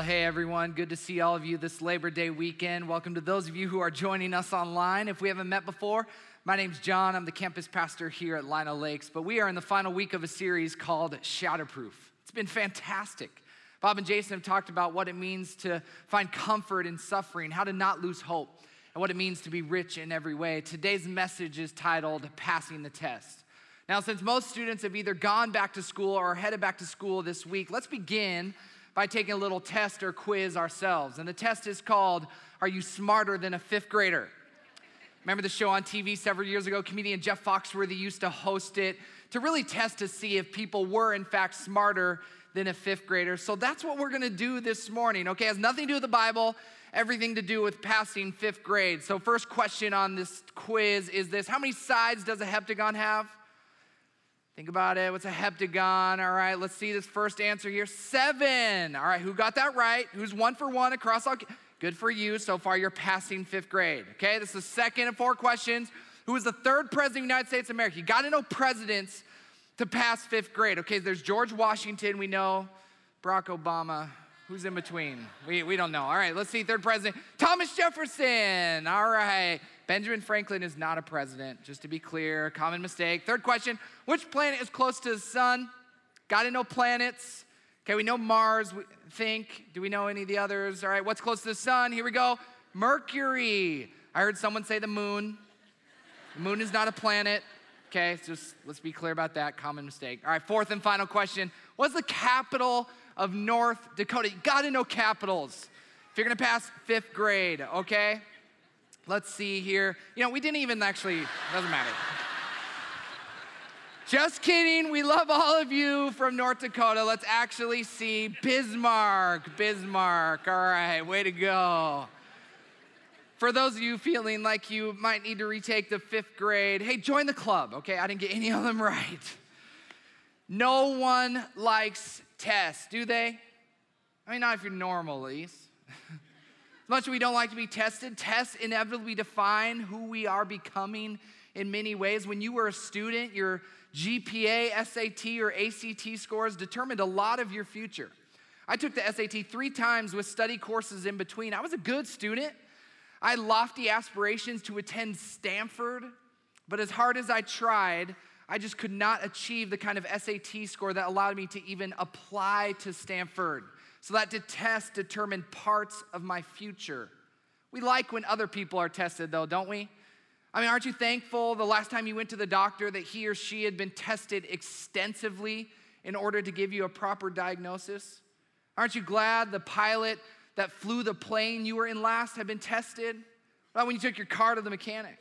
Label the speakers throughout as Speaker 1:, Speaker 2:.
Speaker 1: Well, hey everyone, good to see all of you this Labor Day weekend. Welcome to those of you who are joining us online. If we haven't met before, my name's John. I'm the campus pastor here at Lino Lakes, but we are in the final week of a series called Shatterproof. It's been fantastic. Bob and Jason have talked about what it means to find comfort in suffering, how to not lose hope, and what it means to be rich in every way. Today's message is titled Passing the Test. Now, since most students have either gone back to school or are headed back to school this week, let's begin by taking a little test or quiz ourselves. And the test is called Are You Smarter Than a Fifth Grader? Remember the show on TV several years ago? Comedian Jeff Foxworthy used to host it to really test to see if people were, in fact, smarter than a fifth grader. So that's what we're gonna do this morning, okay? It has nothing to do with the Bible, everything to do with passing fifth grade. So, first question on this quiz is this How many sides does a heptagon have? Think about it. What's a heptagon? All right, let's see this first answer here. Seven. All right, who got that right? Who's one for one across all? Good for you. So far, you're passing fifth grade. Okay, this is the second of four questions. Who was the third president of the United States of America? You got to know presidents to pass fifth grade. Okay, there's George Washington, we know. Barack Obama. Who's in between? We, we don't know. All right, let's see. Third president, Thomas Jefferson. All right. Benjamin Franklin is not a president, just to be clear. Common mistake. Third question Which planet is close to the sun? Got to know planets. Okay, we know Mars. We think. Do we know any of the others? All right, what's close to the sun? Here we go. Mercury. I heard someone say the moon. The moon is not a planet. Okay, just let's be clear about that. Common mistake. All right, fourth and final question. What's the capital of North Dakota. You gotta know capitals if you're gonna pass fifth grade, okay? Let's see here. You know, we didn't even actually, doesn't matter. Just kidding. We love all of you from North Dakota. Let's actually see Bismarck. Bismarck. All right, way to go. For those of you feeling like you might need to retake the fifth grade, hey, join the club, okay? I didn't get any of them right. No one likes tests, do they? I mean, not if you're normal, at least. as much as we don't like to be tested, tests inevitably define who we are becoming in many ways. When you were a student, your GPA, SAT, or ACT scores determined a lot of your future. I took the SAT three times with study courses in between. I was a good student. I had lofty aspirations to attend Stanford, but as hard as I tried, I just could not achieve the kind of SAT score that allowed me to even apply to Stanford. So that test determined parts of my future. We like when other people are tested, though, don't we? I mean, aren't you thankful the last time you went to the doctor that he or she had been tested extensively in order to give you a proper diagnosis? Aren't you glad the pilot that flew the plane you were in last had been tested? Well, when you took your car to the mechanic?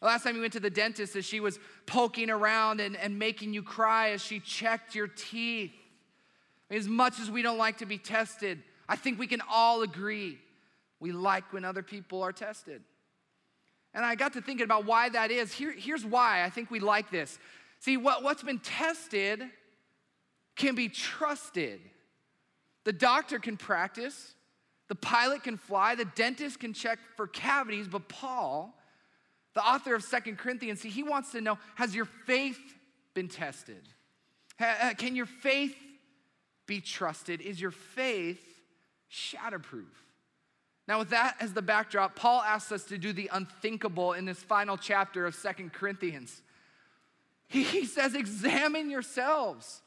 Speaker 1: The last time you went to the dentist, as she was poking around and, and making you cry as she checked your teeth. As much as we don't like to be tested, I think we can all agree we like when other people are tested. And I got to thinking about why that is. Here, here's why I think we like this. See, what, what's been tested can be trusted. The doctor can practice, the pilot can fly, the dentist can check for cavities, but Paul, the author of Second Corinthians, see, he wants to know has your faith been tested? Can your faith be trusted? Is your faith shatterproof? Now, with that as the backdrop, Paul asks us to do the unthinkable in this final chapter of Second Corinthians. He says, Examine yourselves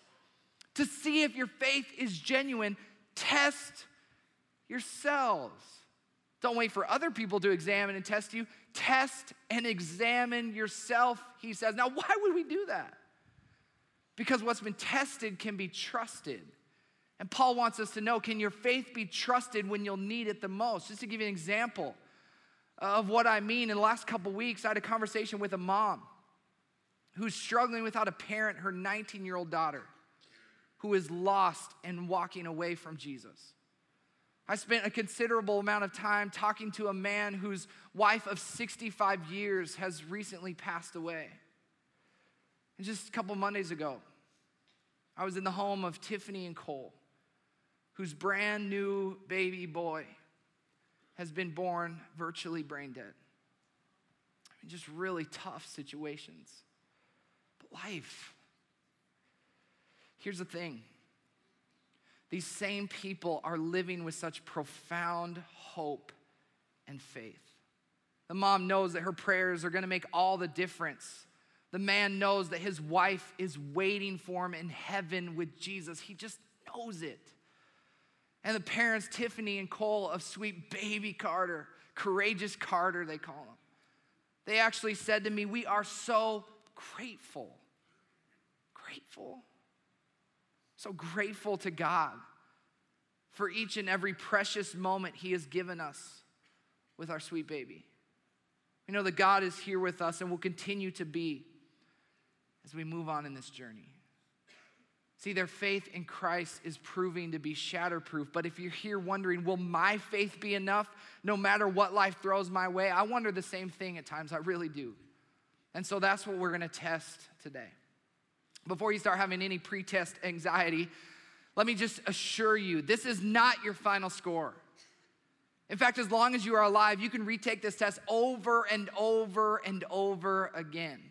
Speaker 1: to see if your faith is genuine. Test yourselves. Don't wait for other people to examine and test you. Test and examine yourself, he says. Now, why would we do that? Because what's been tested can be trusted. And Paul wants us to know can your faith be trusted when you'll need it the most? Just to give you an example of what I mean, in the last couple weeks, I had a conversation with a mom who's struggling without a parent, her 19 year old daughter, who is lost and walking away from Jesus. I spent a considerable amount of time talking to a man whose wife of 65 years has recently passed away. And just a couple Mondays ago, I was in the home of Tiffany and Cole, whose brand new baby boy has been born virtually brain dead. I mean, just really tough situations. But life. Here's the thing these same people are living with such profound hope and faith. The mom knows that her prayers are going to make all the difference. The man knows that his wife is waiting for him in heaven with Jesus. He just knows it. And the parents, Tiffany and Cole of sweet baby Carter, courageous Carter, they call him, they actually said to me, We are so grateful. Grateful. So grateful to God for each and every precious moment He has given us with our sweet baby. We know that God is here with us and will continue to be as we move on in this journey. See, their faith in Christ is proving to be shatterproof. But if you're here wondering, will my faith be enough no matter what life throws my way? I wonder the same thing at times. I really do. And so that's what we're going to test today. Before you start having any pre test anxiety, let me just assure you this is not your final score. In fact, as long as you are alive, you can retake this test over and over and over again.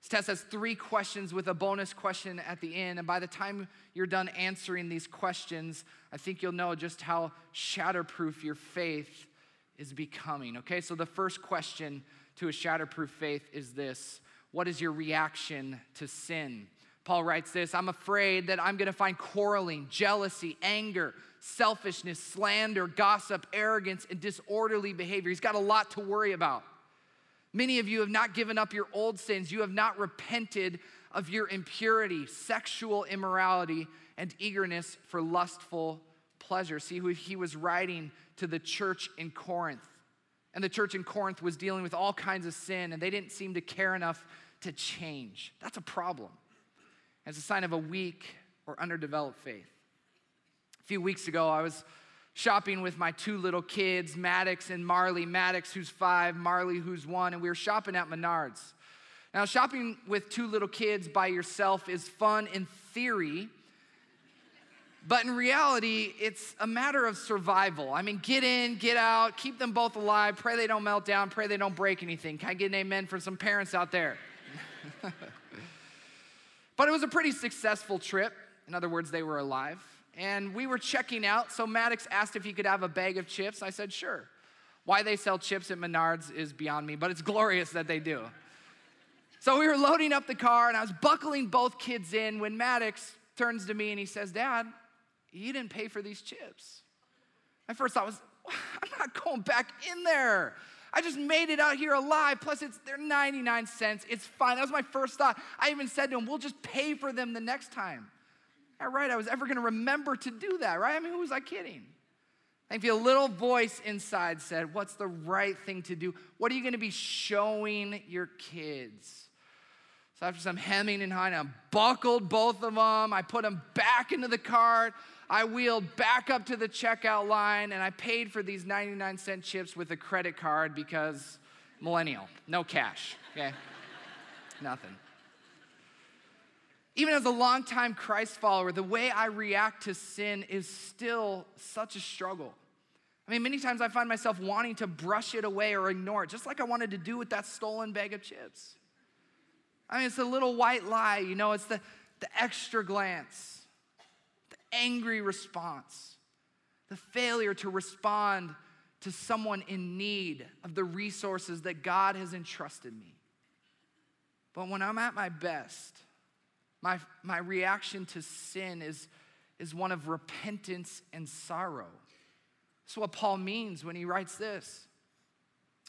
Speaker 1: This test has three questions with a bonus question at the end. And by the time you're done answering these questions, I think you'll know just how shatterproof your faith is becoming. Okay, so the first question to a shatterproof faith is this What is your reaction to sin? Paul writes this I'm afraid that I'm gonna find quarreling, jealousy, anger, selfishness, slander, gossip, arrogance, and disorderly behavior. He's got a lot to worry about. Many of you have not given up your old sins. You have not repented of your impurity, sexual immorality, and eagerness for lustful pleasure. See, he was writing to the church in Corinth. And the church in Corinth was dealing with all kinds of sin, and they didn't seem to care enough to change. That's a problem. It's a sign of a weak or underdeveloped faith. A few weeks ago, I was shopping with my two little kids, Maddox and Marley. Maddox, who's five, Marley, who's one, and we were shopping at Menards. Now, shopping with two little kids by yourself is fun in theory, but in reality, it's a matter of survival. I mean, get in, get out, keep them both alive, pray they don't melt down, pray they don't break anything. Can I get an amen for some parents out there? but it was a pretty successful trip. In other words, they were alive and we were checking out. So Maddox asked if he could have a bag of chips. I said, sure. Why they sell chips at Menards is beyond me, but it's glorious that they do. So we were loading up the car, and I was buckling both kids in when Maddox turns to me and he says, Dad, you didn't pay for these chips. My first thought was, I'm not going back in there. I just made it out here alive. Plus, it's they're 99 cents. It's fine. That was my first thought. I even said to him, We'll just pay for them the next time right I was ever going to remember to do that, right? I mean, who was I kidding? I think a little voice inside said, What's the right thing to do? What are you going to be showing your kids? So after some hemming and hawing, I buckled both of them. I put them back into the cart. I wheeled back up to the checkout line and I paid for these 99 cent chips with a credit card because millennial, no cash, okay? Nothing. Even as a longtime Christ follower, the way I react to sin is still such a struggle. I mean, many times I find myself wanting to brush it away or ignore it, just like I wanted to do with that stolen bag of chips. I mean, it's a little white lie, you know, it's the, the extra glance, angry response, the failure to respond to someone in need of the resources that God has entrusted me. But when I'm at my best, my, my reaction to sin is, is one of repentance and sorrow. That's what Paul means when he writes this.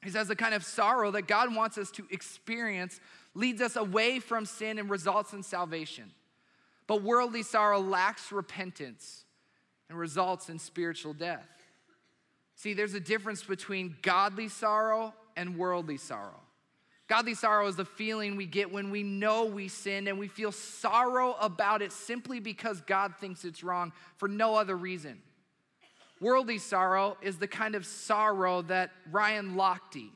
Speaker 1: He says the kind of sorrow that God wants us to experience leads us away from sin and results in salvation. But worldly sorrow lacks repentance and results in spiritual death. See, there's a difference between godly sorrow and worldly sorrow. Godly sorrow is the feeling we get when we know we sinned and we feel sorrow about it simply because God thinks it's wrong for no other reason. Worldly sorrow is the kind of sorrow that Ryan Lochte,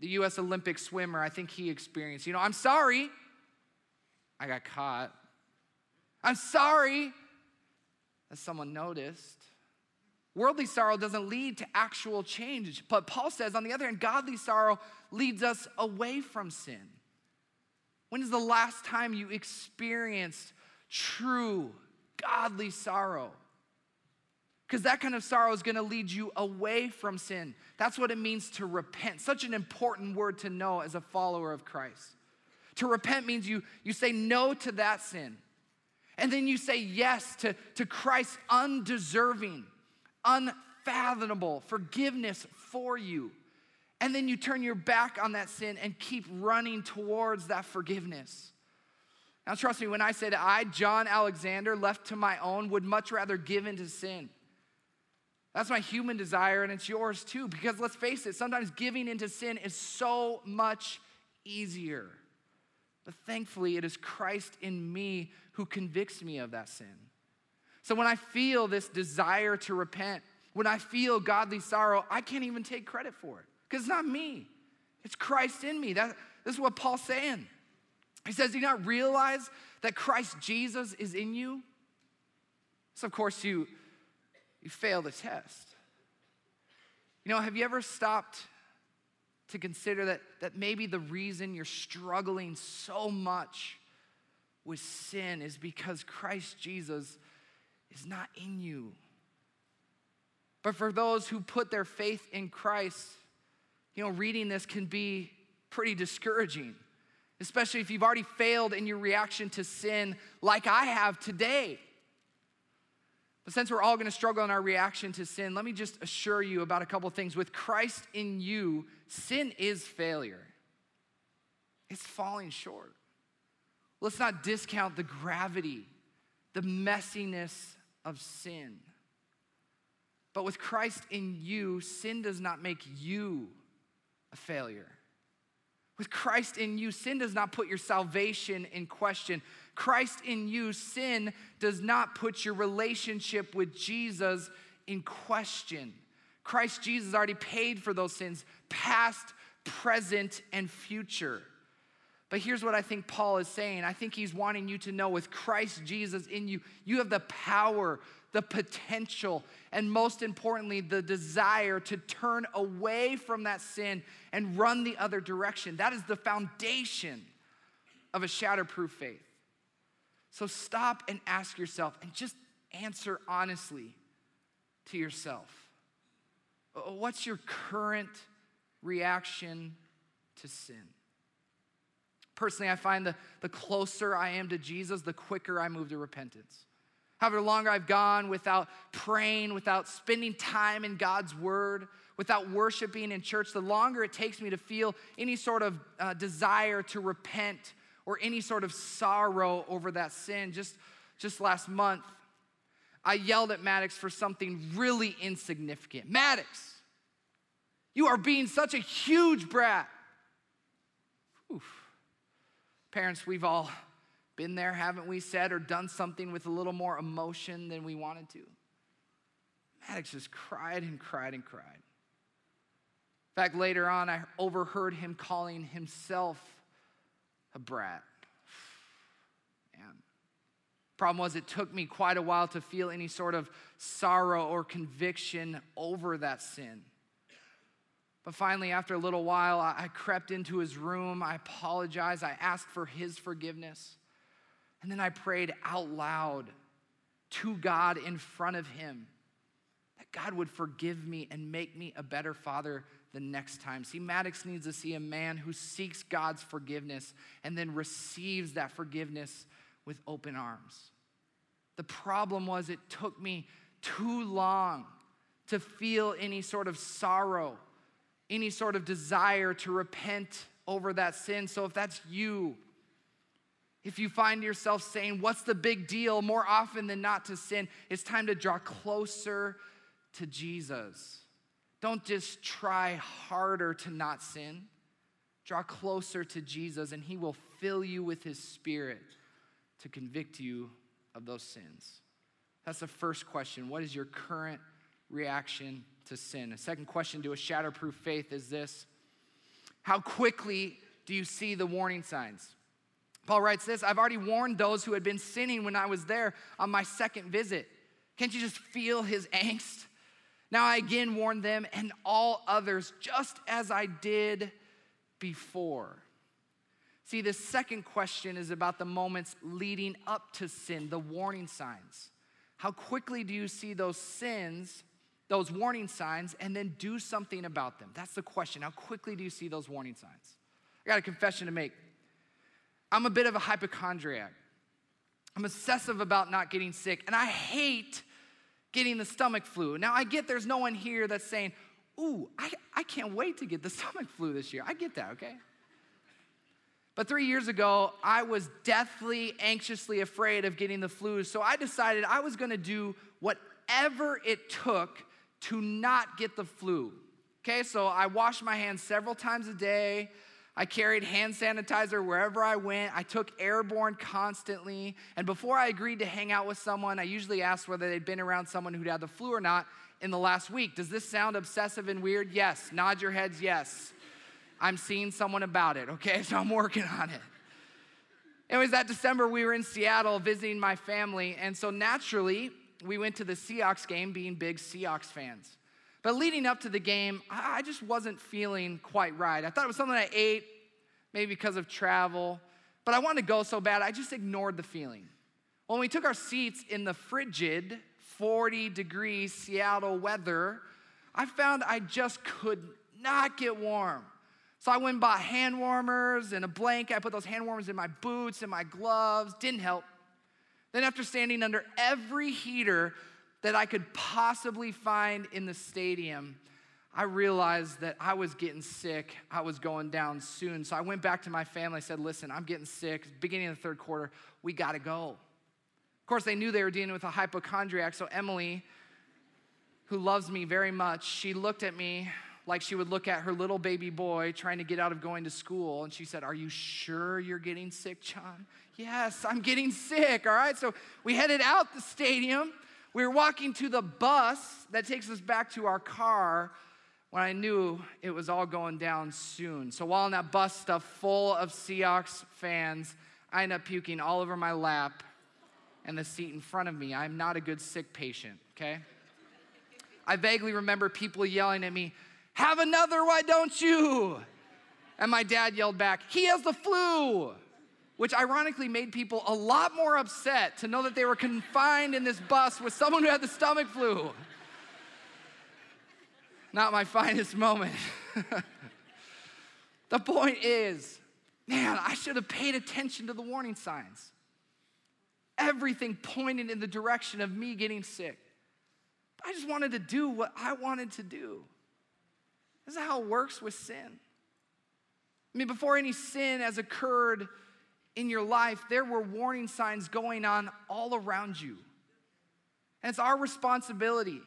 Speaker 1: the US Olympic swimmer, I think he experienced. You know, I'm sorry I got caught. I'm sorry that someone noticed. Worldly sorrow doesn't lead to actual change. But Paul says, on the other hand, godly sorrow leads us away from sin. When is the last time you experienced true godly sorrow? Because that kind of sorrow is going to lead you away from sin. That's what it means to repent. Such an important word to know as a follower of Christ. To repent means you, you say no to that sin. And then you say yes to, to Christ's undeserving, unfathomable forgiveness for you. And then you turn your back on that sin and keep running towards that forgiveness. Now, trust me, when I said I, John Alexander, left to my own, would much rather give into sin. That's my human desire, and it's yours too. Because let's face it, sometimes giving into sin is so much easier. But thankfully, it is Christ in me who convicts me of that sin. So when I feel this desire to repent, when I feel godly sorrow, I can't even take credit for it because it's not me. It's Christ in me. That, this is what Paul's saying. He says, Do you not realize that Christ Jesus is in you? So, of course, you, you fail the test. You know, have you ever stopped to consider that, that maybe the reason you're struggling so much with sin is because Christ Jesus is not in you. But for those who put their faith in Christ, you know, reading this can be pretty discouraging, especially if you've already failed in your reaction to sin like I have today. But since we're all going to struggle in our reaction to sin, let me just assure you about a couple things. With Christ in you, sin is failure, it's falling short. Let's not discount the gravity, the messiness of sin. But with Christ in you, sin does not make you a failure. With Christ in you, sin does not put your salvation in question. Christ in you, sin does not put your relationship with Jesus in question. Christ Jesus already paid for those sins, past, present, and future. But here's what I think Paul is saying. I think he's wanting you to know with Christ Jesus in you, you have the power, the potential, and most importantly, the desire to turn away from that sin and run the other direction. That is the foundation of a shatterproof faith. So stop and ask yourself and just answer honestly to yourself. Uh, what's your current reaction to sin? Personally, I find the, the closer I am to Jesus, the quicker I move to repentance. However, longer I've gone without praying, without spending time in God's word, without worshiping in church, the longer it takes me to feel any sort of uh, desire to repent or any sort of sorrow over that sin. Just, just last month, I yelled at Maddox for something really insignificant. Maddox, you are being such a huge brat. Oof. Parents, we've all been there, haven't we? Said or done something with a little more emotion than we wanted to. Maddox just cried and cried and cried. In fact, later on, I overheard him calling himself a brat. Man. Problem was, it took me quite a while to feel any sort of sorrow or conviction over that sin. But finally, after a little while, I crept into his room. I apologized. I asked for his forgiveness. And then I prayed out loud to God in front of him that God would forgive me and make me a better father the next time. See, Maddox needs to see a man who seeks God's forgiveness and then receives that forgiveness with open arms. The problem was, it took me too long to feel any sort of sorrow any sort of desire to repent over that sin. So if that's you, if you find yourself saying, What's the big deal? more often than not to sin, it's time to draw closer to Jesus. Don't just try harder to not sin. Draw closer to Jesus, and He will fill you with His Spirit to convict you of those sins. That's the first question. What is your current reaction to sin. A second question to a shatterproof faith is this How quickly do you see the warning signs? Paul writes this I've already warned those who had been sinning when I was there on my second visit. Can't you just feel his angst? Now I again warn them and all others, just as I did before. See, the second question is about the moments leading up to sin, the warning signs. How quickly do you see those sins, those warning signs, and then do something about them? That's the question. How quickly do you see those warning signs? I got a confession to make. I'm a bit of a hypochondriac. I'm obsessive about not getting sick, and I hate getting the stomach flu. Now, I get there's no one here that's saying, Ooh, I, I can't wait to get the stomach flu this year. I get that, okay? But three years ago, I was deathly, anxiously afraid of getting the flu. So I decided I was gonna do whatever it took to not get the flu. Okay, so I washed my hands several times a day. I carried hand sanitizer wherever I went. I took airborne constantly. And before I agreed to hang out with someone, I usually asked whether they'd been around someone who'd had the flu or not in the last week. Does this sound obsessive and weird? Yes. Nod your heads, yes. I'm seeing someone about it, okay? So I'm working on it. It was that December, we were in Seattle visiting my family. And so naturally, we went to the Seahawks game being big Seahawks fans. But leading up to the game, I just wasn't feeling quite right. I thought it was something I ate, maybe because of travel, but I wanted to go so bad, I just ignored the feeling. When we took our seats in the frigid 40 degree Seattle weather, I found I just could not get warm. So I went and bought hand warmers and a blanket. I put those hand warmers in my boots and my gloves. Didn't help. Then, after standing under every heater, that I could possibly find in the stadium, I realized that I was getting sick. I was going down soon. So I went back to my family. I said, Listen, I'm getting sick. Beginning of the third quarter, we got to go. Of course, they knew they were dealing with a hypochondriac. So Emily, who loves me very much, she looked at me like she would look at her little baby boy trying to get out of going to school. And she said, Are you sure you're getting sick, John? Yes, I'm getting sick. All right. So we headed out the stadium. We were walking to the bus that takes us back to our car when I knew it was all going down soon. So while in that bus stuff full of Seahawks fans, I end up puking all over my lap and the seat in front of me. I'm not a good sick patient, okay? I vaguely remember people yelling at me, Have another, why don't you? And my dad yelled back, He has the flu which ironically made people a lot more upset to know that they were confined in this bus with someone who had the stomach flu. Not my finest moment. the point is, man, I should have paid attention to the warning signs. Everything pointed in the direction of me getting sick. I just wanted to do what I wanted to do. This is how it works with sin. I mean, before any sin has occurred, in your life, there were warning signs going on all around you. And it's our responsibility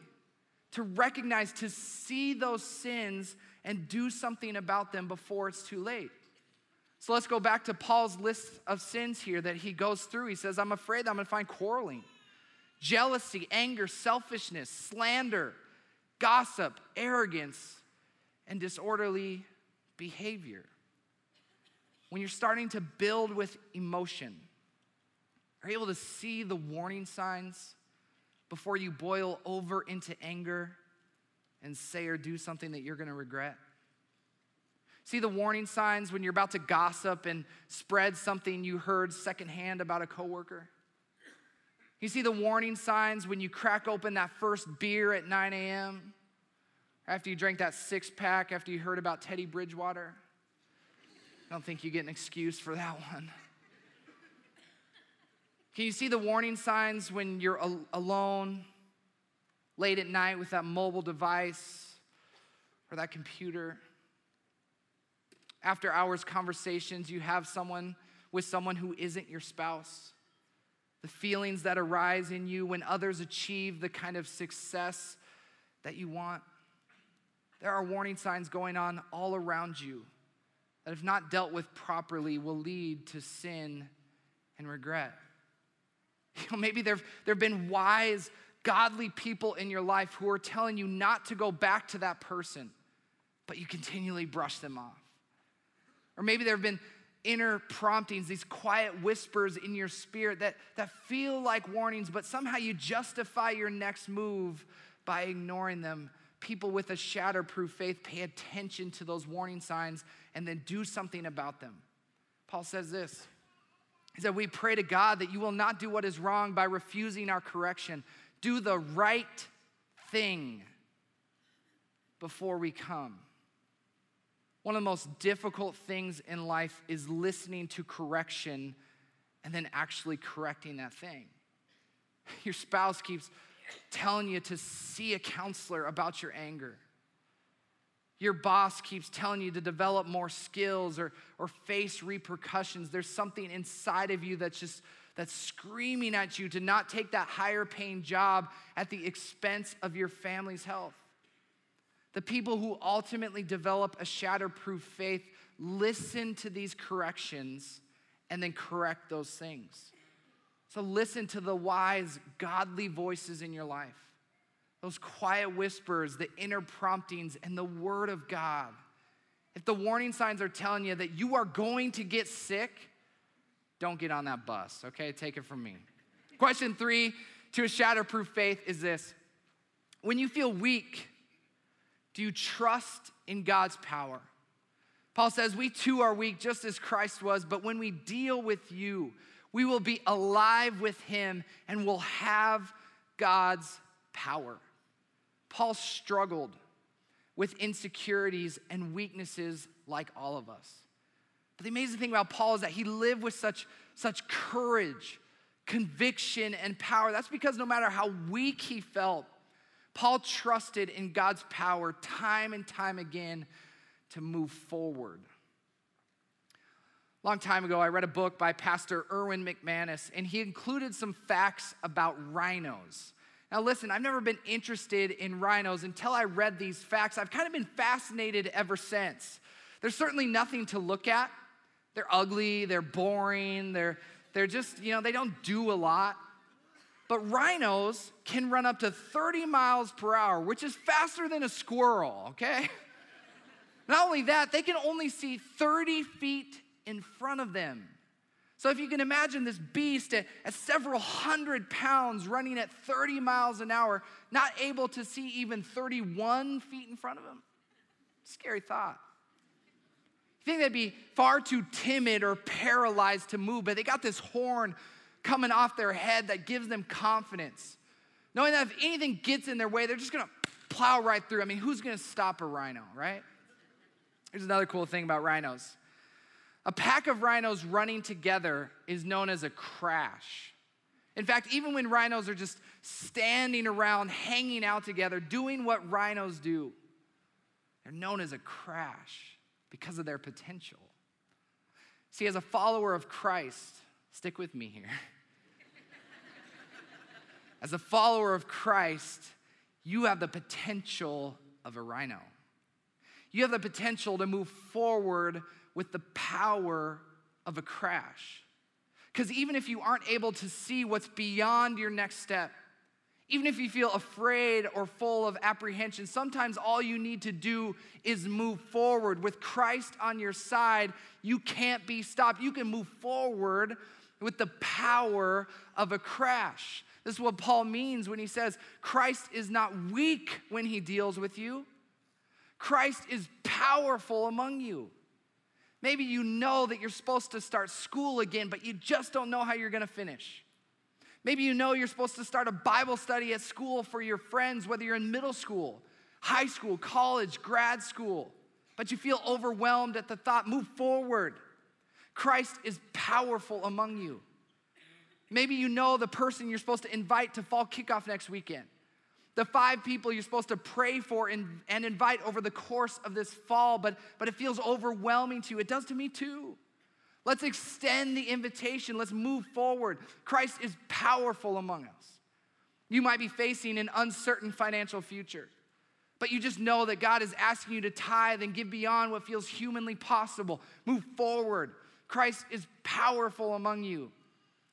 Speaker 1: to recognize, to see those sins and do something about them before it's too late. So let's go back to Paul's list of sins here that he goes through. He says, I'm afraid that I'm gonna find quarreling, jealousy, anger, selfishness, slander, gossip, arrogance, and disorderly behavior when you're starting to build with emotion, are you able to see the warning signs before you boil over into anger and say or do something that you're gonna regret? See the warning signs when you're about to gossip and spread something you heard secondhand about a coworker? You see the warning signs when you crack open that first beer at 9 a.m. After you drank that six pack, after you heard about Teddy Bridgewater? I don't think you get an excuse for that one. Can you see the warning signs when you're al- alone late at night with that mobile device or that computer? After hours conversations, you have someone with someone who isn't your spouse. The feelings that arise in you when others achieve the kind of success that you want. There are warning signs going on all around you that, if not dealt with properly, will lead to sin and regret. You know, maybe there have been wise, godly people in your life who are telling you not to go back to that person, but you continually brush them off. Or maybe there have been inner promptings, these quiet whispers in your spirit that, that feel like warnings, but somehow you justify your next move by ignoring them people with a shatterproof faith pay attention to those warning signs and then do something about them. Paul says this He said, We pray to God that you will not do what is wrong by refusing our correction. do the right thing before we come. One of the most difficult things in life is listening to correction and then actually correcting that thing. Your spouse keeps telling you to see a counselor about your anger. Your boss keeps telling you to develop more skills or, or face repercussions. There's something inside of you that's just that's screaming at you to not take that higher paying job at the expense of your family's health. The people who ultimately develop a shatterproof faith listen to these corrections and then correct those things. So listen to the wise, godly voices in your life, those quiet whispers, the inner promptings, and the word of God. If the warning signs are telling you that you are going to get sick, don't get on that bus, okay? Take it from me. Question three to a shatterproof faith is this When you feel weak, do you trust in God's power? Paul says, We too are weak, just as Christ was, but when we deal with you, we will be alive with him and will have God's power. Paul struggled with insecurities and weaknesses like all of us. But the amazing thing about Paul is that he lived with such, such courage, conviction, and power. That's because no matter how weak he felt, Paul trusted in God's power time and time again to move forward. Long time ago, I read a book by Pastor Erwin McManus, and he included some facts about rhinos. Now, listen, I've never been interested in rhinos until I read these facts. I've kind of been fascinated ever since. There's certainly nothing to look at. They're ugly, they're boring, they're, they're just, you know, they don't do a lot. But rhinos can run up to 30 miles per hour, which is faster than a squirrel, okay? Not only that, they can only see 30 feet in front of them. So if you can imagine this beast at, at, several hundred pounds running at 30 miles an hour, not able to see even 31 feet in front of him, scary thought. You think they'd be far too timid or paralyzed to move, but they got this horn coming off their head that gives them confidence. Knowing that if anything gets in their way, they're just gonna plow right through. I mean, who's gonna stop a rhino, right? Here's another cool thing about rhinos a pack of rhinos running together is known as a crash. In fact, even when rhinos are just standing around, hanging out together, doing what rhinos do, they're known as a crash because of their potential. See, as a follower of Christ, stick with me here. As a follower of Christ, you have the potential of a rhino. You have the potential to move forward with the power of a crash. Because even if you aren't able to see what's beyond your next step, even if you feel afraid or full of apprehension, sometimes all you need to do is move forward. With Christ on your side, you can't be stopped. You can move forward with the power of a crash. This is what Paul means when he says Christ is not weak when he deals with you, Christ is powerful among you. Maybe you know that you're supposed to start school again, but you just don't know how you're gonna finish. Maybe you know you're supposed to start a Bible study at school for your friends, whether you're in middle school, high school, college, grad school, but you feel overwhelmed at the thought, move forward. Christ is powerful among you. Maybe you know the person you're supposed to invite to fall kickoff next weekend. The five people you're supposed to pray for and, and invite over the course of this fall, but, but it feels overwhelming to you. It does to me too. Let's extend the invitation. Let's move forward. Christ is powerful among us. You might be facing an uncertain financial future, but you just know that God is asking you to tithe and give beyond what feels humanly possible. Move forward. Christ is powerful among you.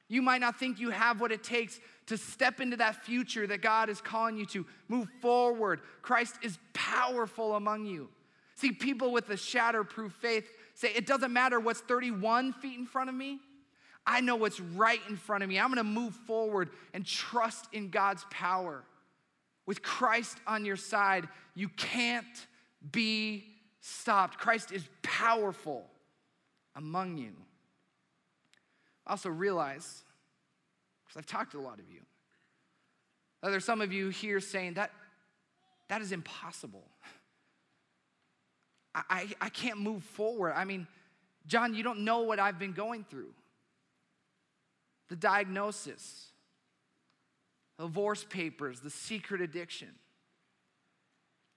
Speaker 1: You might not think you have what it takes to step into that future that God is calling you to. Move forward. Christ is powerful among you. See, people with a shatterproof faith say, it doesn't matter what's 31 feet in front of me. I know what's right in front of me. I'm gonna move forward and trust in God's power. With Christ on your side, you can't be stopped. Christ is powerful among you. Also, realize, because I've talked to a lot of you, There's some of you here saying that that is impossible. I, I, I can't move forward. I mean, John, you don't know what I've been going through. The diagnosis, divorce papers, the secret addiction.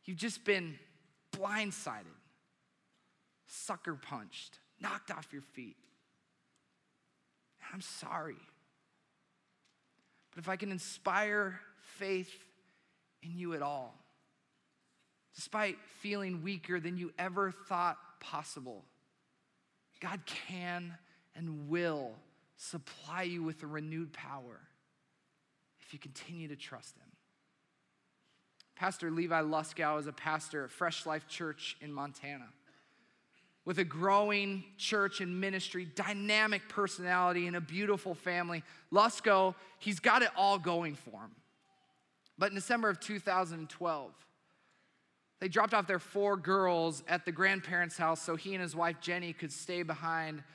Speaker 1: You've just been blindsided, sucker punched, knocked off your feet. I'm sorry. But if I can inspire faith in you at all, despite feeling weaker than you ever thought possible, God can and will supply you with a renewed power if you continue to trust Him. Pastor Levi Lusko is a pastor at Fresh Life Church in Montana. With a growing church and ministry, dynamic personality, and a beautiful family, Lusko, he's got it all going for him. But in December of 2012, they dropped off their four girls at the grandparents' house so he and his wife Jenny could stay behind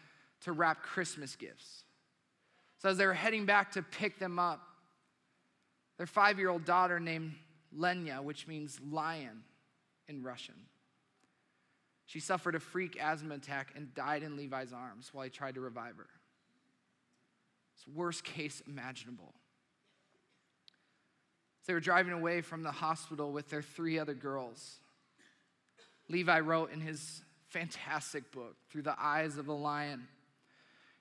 Speaker 1: to wrap Christmas gifts. So as they were heading back to pick them up, their five year old daughter named Lenya, which means lion in Russian, she suffered a freak asthma attack and died in Levi's arms while he tried to revive her. It's worst case imaginable. As they were driving away from the hospital with their three other girls, Levi wrote in his fantastic book, Through the Eyes of a Lion,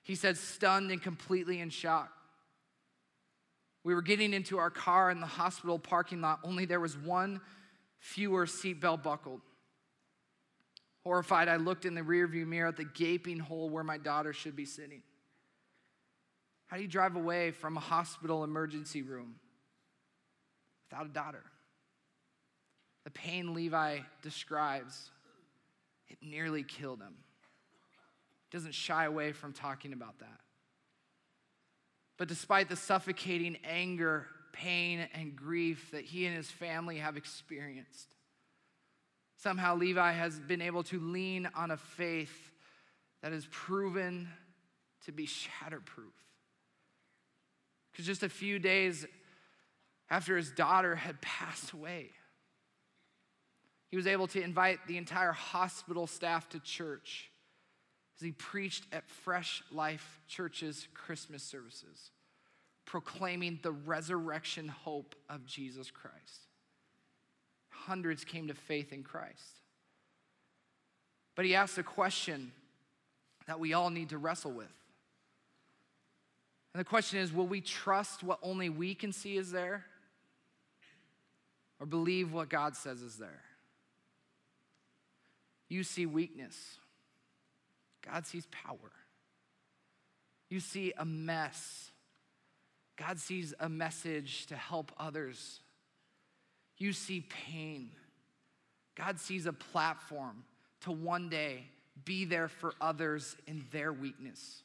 Speaker 1: he said, stunned and completely in shock. We were getting into our car in the hospital parking lot, only there was one fewer seatbelt buckled. Horrified, I looked in the rearview mirror at the gaping hole where my daughter should be sitting. How do you drive away from a hospital emergency room without a daughter? The pain Levi describes, it nearly killed him He doesn't shy away from talking about that. But despite the suffocating anger, pain, and grief that he and his family have experienced, somehow Levi has been able to lean on a faith that is proven to be shatterproof. Because just a few days after his daughter had passed away, he was able to invite the entire hospital staff to church as he preached at Fresh Life Church's Christmas services, proclaiming the resurrection hope of Jesus Christ. Hundreds came to faith in Christ. But he asked a question that we all need to wrestle with. And the question is will we trust what only we can see is there? Or believe what God says is there? You see weakness. God sees power. You see a mess. God sees a message to help others. You see pain. God sees a platform to one day be there for others in their weakness.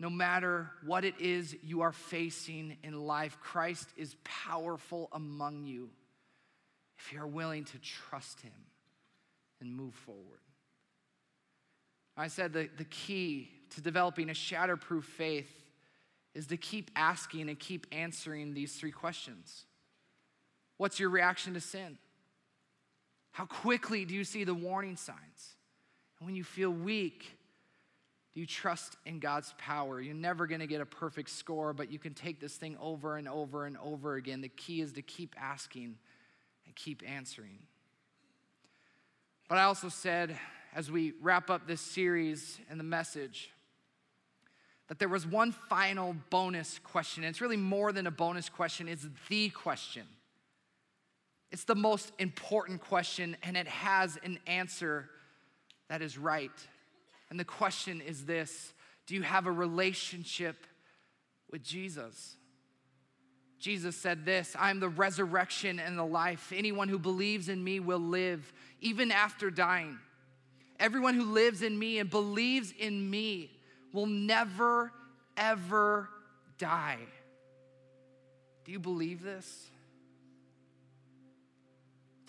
Speaker 1: No matter what it is you are facing in life, Christ is powerful among you if you're willing to trust Him and move forward. I said the, the key to developing a shatterproof faith is to keep asking and keep answering these three questions. What's your reaction to sin? How quickly do you see the warning signs? And when you feel weak, do you trust in God's power? You're never going to get a perfect score, but you can take this thing over and over and over again. The key is to keep asking and keep answering. But I also said as we wrap up this series and the message that there was one final bonus question. It's really more than a bonus question, it's the question. It's the most important question, and it has an answer that is right. And the question is this Do you have a relationship with Jesus? Jesus said this I'm the resurrection and the life. Anyone who believes in me will live even after dying. Everyone who lives in me and believes in me will never, ever die. Do you believe this?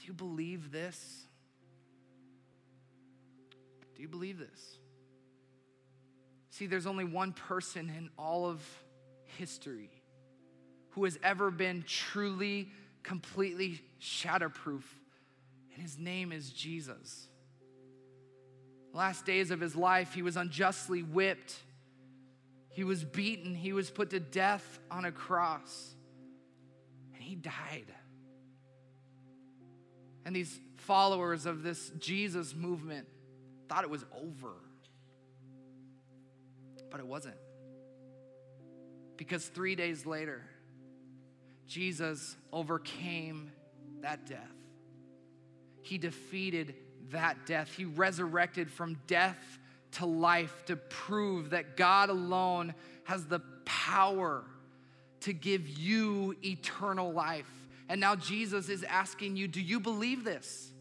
Speaker 1: You believe this? Do you believe this? See, there's only one person in all of history who has ever been truly, completely shatterproof. And his name is Jesus. Last days of his life, he was unjustly whipped. He was beaten. He was put to death on a cross. And he died. And these followers of this Jesus movement thought it was over. But it wasn't. Because three days later, Jesus overcame that death. He defeated that death. He resurrected from death to life to prove that God alone has the power to give you eternal life. And now Jesus is asking you, do you believe this?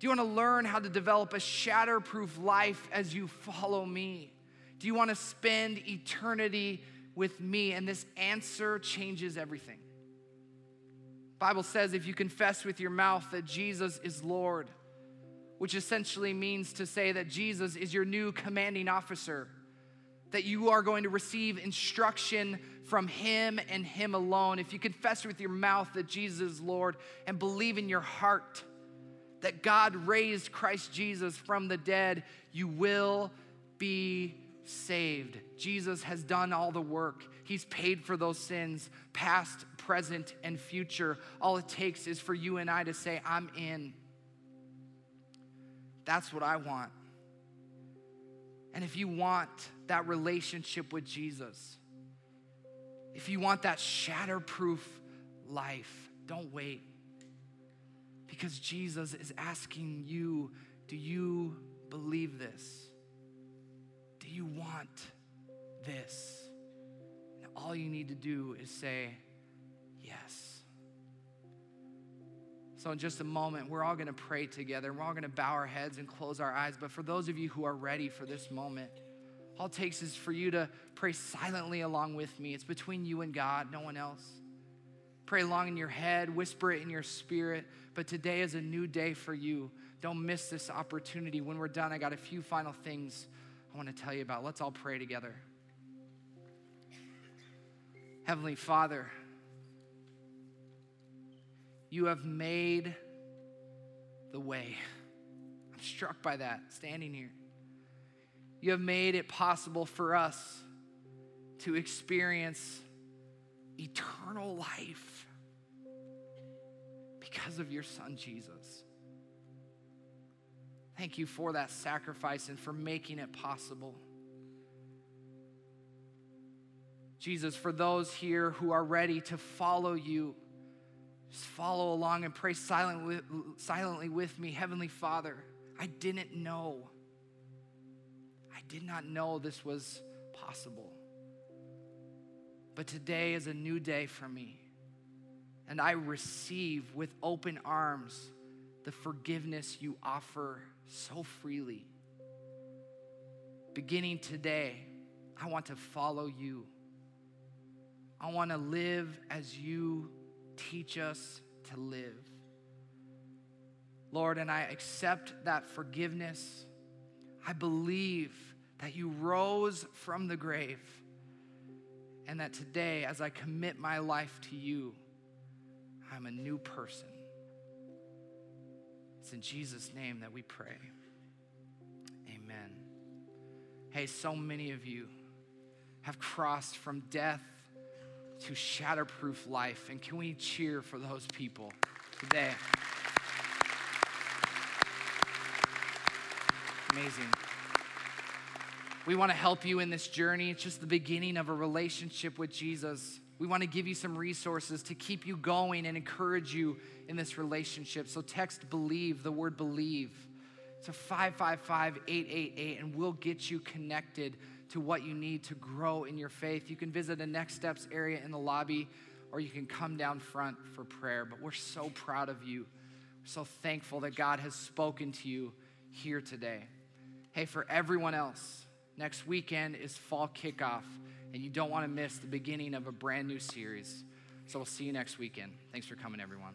Speaker 1: Do you want to learn how to develop a shatterproof life as you follow me? Do you want to spend eternity with me? And this answer changes everything. Bible says if you confess with your mouth that Jesus is Lord, which essentially means to say that Jesus is your new commanding officer, that you are going to receive instruction from Him and Him alone. If you confess with your mouth that Jesus is Lord and believe in your heart that God raised Christ Jesus from the dead, you will be saved. Jesus has done all the work. He's paid for those sins, past, present, and future. All it takes is for you and I to say, I'm in. That's what I want. And if you want that relationship with Jesus, if you want that shatterproof life, don't wait. Because Jesus is asking you, do you believe this? Do you want this? And all you need to do is say, So, in just a moment, we're all going to pray together. We're all going to bow our heads and close our eyes. But for those of you who are ready for this moment, all it takes is for you to pray silently along with me. It's between you and God, no one else. Pray along in your head, whisper it in your spirit. But today is a new day for you. Don't miss this opportunity. When we're done, I got a few final things I want to tell you about. Let's all pray together. Heavenly Father, you have made the way. I'm struck by that standing here. You have made it possible for us to experience eternal life because of your son, Jesus. Thank you for that sacrifice and for making it possible. Jesus, for those here who are ready to follow you, just follow along and pray silently, silently with me. Heavenly Father, I didn't know. I did not know this was possible. But today is a new day for me. And I receive with open arms the forgiveness you offer so freely. Beginning today, I want to follow you. I want to live as you teach us to live. Lord, and I accept that forgiveness. I believe that you rose from the grave and that today, as I commit my life to you, I'm a new person. It's in Jesus' name that we pray. Amen. Hey, so many of you have crossed from death to shatterproof life. And can we cheer for those people today? Amazing. We want to help you in this journey. It's just the beginning of a relationship with Jesus. We want to give you some resources to keep you going and encourage you in this relationship. So text believe, the word believe, to 555 888, and we'll get you connected to what you need to grow in your faith. You can visit the Next Steps area in the lobby, or you can come down front for prayer. But we're so proud of you. We're so thankful that God has spoken to you here today. Hey, for everyone else, next weekend is fall kickoff, and you don't want to miss the beginning of a brand new series. So we'll see you next weekend. Thanks for coming, everyone.